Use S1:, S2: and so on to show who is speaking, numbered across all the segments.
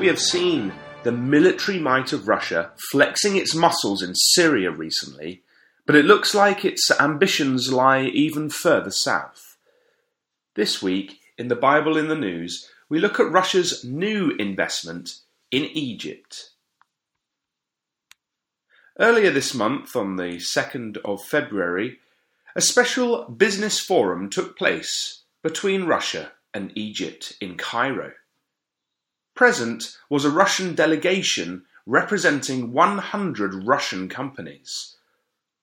S1: We have seen the military might of Russia flexing its muscles in Syria recently, but it looks like its ambitions lie even further south. This week, in the Bible in the News, we look at Russia's new investment in Egypt. Earlier this month, on the 2nd of February, a special business forum took place between Russia and Egypt in Cairo. Present was a Russian delegation representing 100 Russian companies.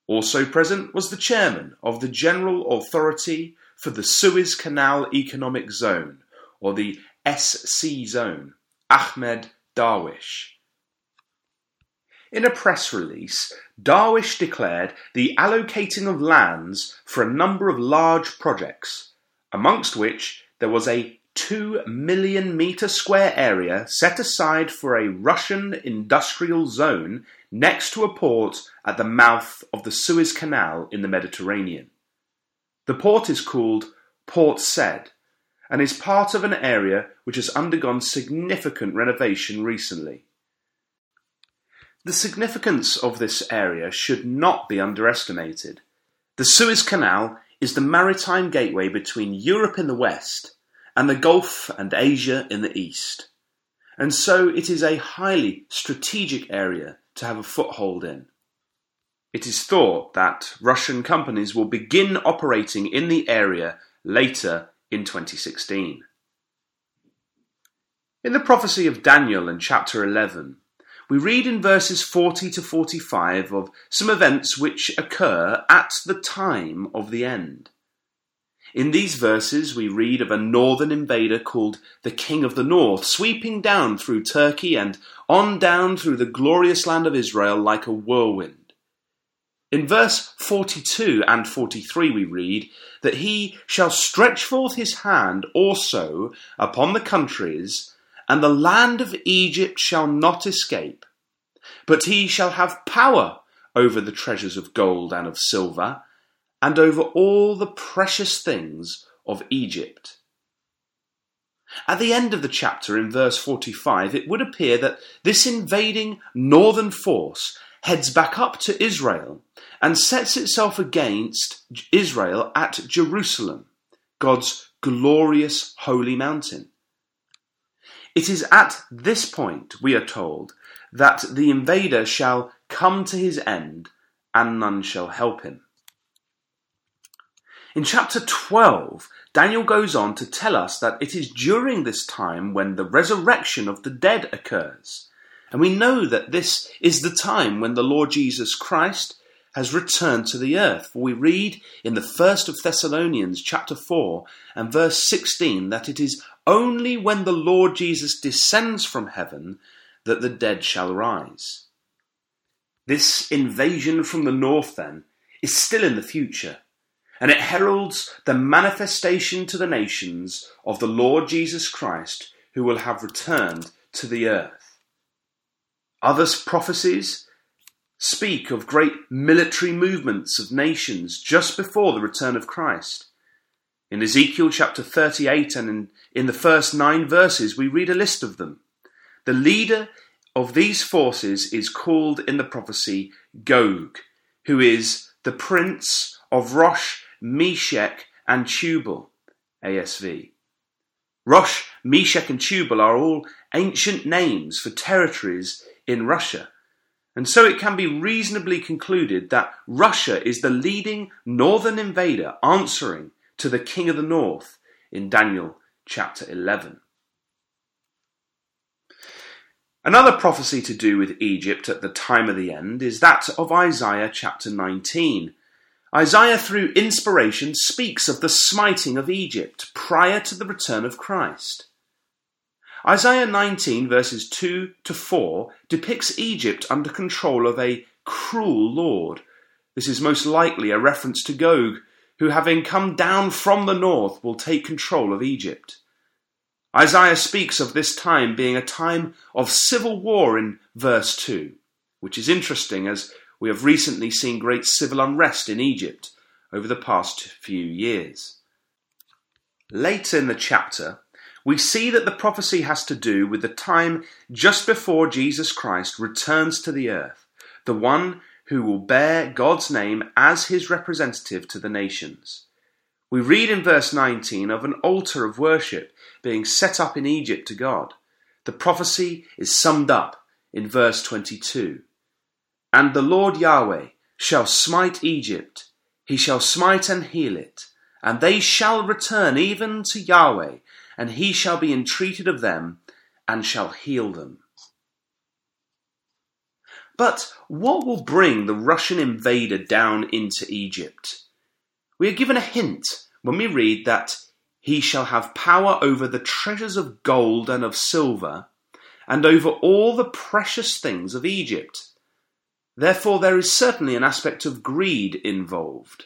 S1: Also present was the chairman of the General Authority for the Suez Canal Economic Zone, or the SC Zone, Ahmed Darwish. In a press release, Darwish declared the allocating of lands for a number of large projects, amongst which there was a 2 million metre square area set aside for a Russian industrial zone next to a port at the mouth of the Suez Canal in the Mediterranean. The port is called Port Said and is part of an area which has undergone significant renovation recently. The significance of this area should not be underestimated. The Suez Canal is the maritime gateway between Europe in the west and the Gulf and Asia in the east, and so it is a highly strategic area to have a foothold in. It is thought that Russian companies will begin operating in the area later in 2016. In the prophecy of Daniel in chapter 11, we read in verses 40 to 45 of some events which occur at the time of the end. In these verses, we read of a northern invader called the King of the North, sweeping down through Turkey and on down through the glorious land of Israel like a whirlwind. In verse 42 and 43, we read that he shall stretch forth his hand also upon the countries and the land of Egypt shall not escape. But he shall have power over the treasures of gold and of silver, and over all the precious things of Egypt. At the end of the chapter, in verse 45, it would appear that this invading northern force heads back up to Israel and sets itself against Israel at Jerusalem, God's glorious holy mountain. It is at this point, we are told, that the invader shall come to his end, and none shall help him. In chapter 12, Daniel goes on to tell us that it is during this time when the resurrection of the dead occurs. And we know that this is the time when the Lord Jesus Christ has returned to the earth. For we read in the first of Thessalonians chapter 4 and verse 16 that it is only when the Lord Jesus descends from heaven that the dead shall rise. This invasion from the north, then, is still in the future, and it heralds the manifestation to the nations of the Lord Jesus Christ, who will have returned to the earth. Other prophecies speak of great military movements of nations just before the return of Christ. In Ezekiel chapter 38 and in, in the first nine verses, we read a list of them. The leader of these forces is called in the prophecy Gog, who is the prince of Rosh, Meshech, and Tubal. ASV. Rosh, Meshech, and Tubal are all ancient names for territories in Russia. And so it can be reasonably concluded that Russia is the leading northern invader answering to the king of the north in Daniel chapter 11. Another prophecy to do with Egypt at the time of the end is that of Isaiah chapter 19. Isaiah, through inspiration, speaks of the smiting of Egypt prior to the return of Christ. Isaiah 19, verses 2 to 4, depicts Egypt under control of a cruel lord. This is most likely a reference to Gog, who, having come down from the north, will take control of Egypt. Isaiah speaks of this time being a time of civil war in verse 2, which is interesting as we have recently seen great civil unrest in Egypt over the past few years. Later in the chapter, we see that the prophecy has to do with the time just before Jesus Christ returns to the earth, the one who will bear God's name as his representative to the nations. We read in verse 19 of an altar of worship being set up in Egypt to God. The prophecy is summed up in verse 22. And the Lord Yahweh shall smite Egypt, he shall smite and heal it, and they shall return even to Yahweh, and he shall be entreated of them, and shall heal them. But what will bring the Russian invader down into Egypt? We are given a hint when we read that he shall have power over the treasures of gold and of silver, and over all the precious things of Egypt. Therefore, there is certainly an aspect of greed involved.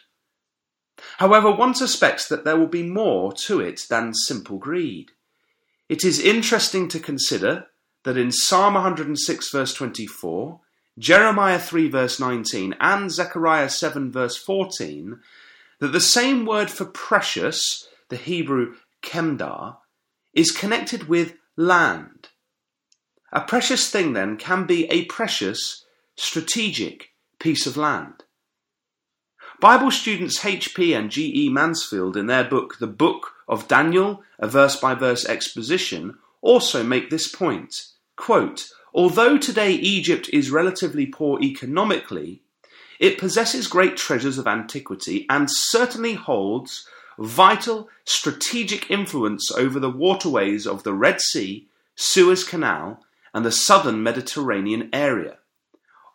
S1: However, one suspects that there will be more to it than simple greed. It is interesting to consider that in Psalm 106, verse 24, Jeremiah 3, verse 19, and Zechariah 7, verse 14, that the same word for precious, the Hebrew chemdah, is connected with land. A precious thing, then, can be a precious, strategic piece of land. Bible students H.P. and G.E. Mansfield, in their book, The Book of Daniel, a verse by verse exposition, also make this point. Quote, Although today Egypt is relatively poor economically, it possesses great treasures of antiquity and certainly holds vital strategic influence over the waterways of the Red Sea, Suez Canal, and the southern Mediterranean area.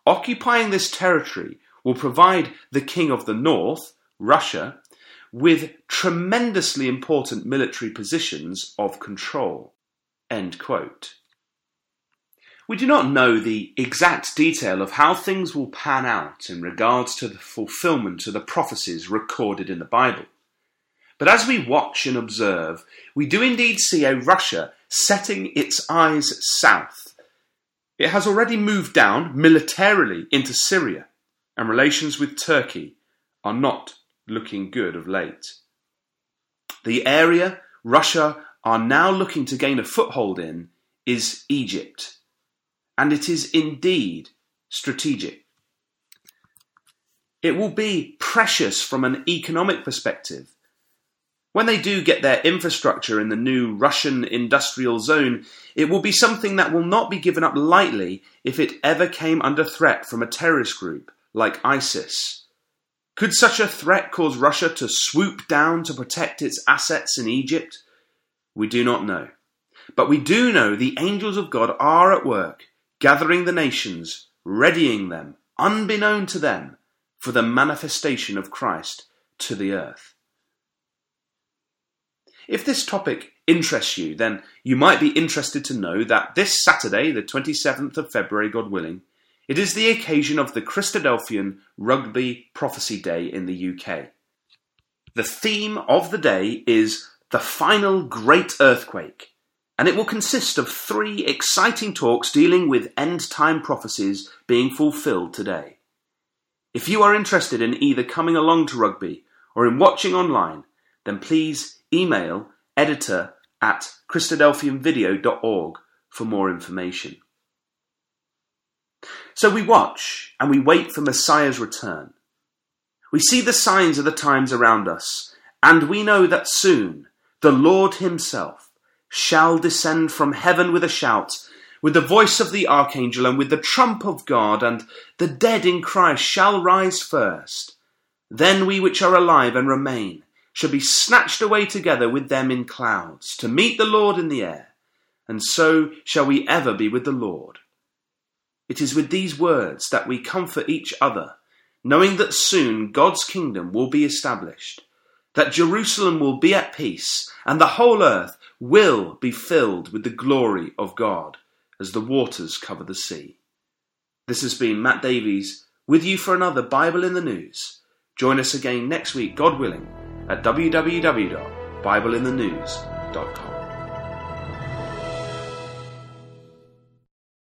S1: Occupying this territory will provide the king of the north, Russia, with tremendously important military positions of control. We do not know the exact detail of how things will pan out in regards to the fulfillment of the prophecies recorded in the Bible. But as we watch and observe, we do indeed see a Russia setting its eyes south. It has already moved down militarily into Syria and relations with Turkey are not looking good of late. The area Russia are now looking to gain a foothold in is Egypt, and it is indeed strategic. It will be precious from an economic perspective. When they do get their infrastructure in the new Russian industrial zone, it will be something that will not be given up lightly if it ever came under threat from a terrorist group like ISIS? Could such a threat cause Russia to swoop down to protect its assets in Egypt? We do not know. But we do know the angels of God are at work, gathering the nations, readying them, unbeknown to them, for the manifestation of Christ to the earth. If this topic interests you, then you might be interested to know that this Saturday, the 27th of February, God willing, it is the occasion of the Christadelphian Rugby Prophecy Day in the UK. The theme of the day is The Final Great Earthquake, and it will consist of three exciting talks dealing with end time prophecies being fulfilled today. If you are interested in either coming along to Rugby or in watching online, then please email editor at christadelphianvideo.org for more information. So we watch and we wait for Messiah's return. We see the signs of the times around us, and we know that soon the Lord Himself shall descend from heaven with a shout, with the voice of the archangel, and with the trump of God, and the dead in Christ shall rise first. Then we which are alive and remain shall be snatched away together with them in clouds, to meet the Lord in the air, and so shall we ever be with the Lord. It is with these words that we comfort each other, knowing that soon God's kingdom will be established, that Jerusalem will be at peace, and the whole earth will be filled with the glory of God as the waters cover the sea. This has been Matt Davies with you for another Bible in the News. Join us again next week, God willing, at www.bibleinthenews.com.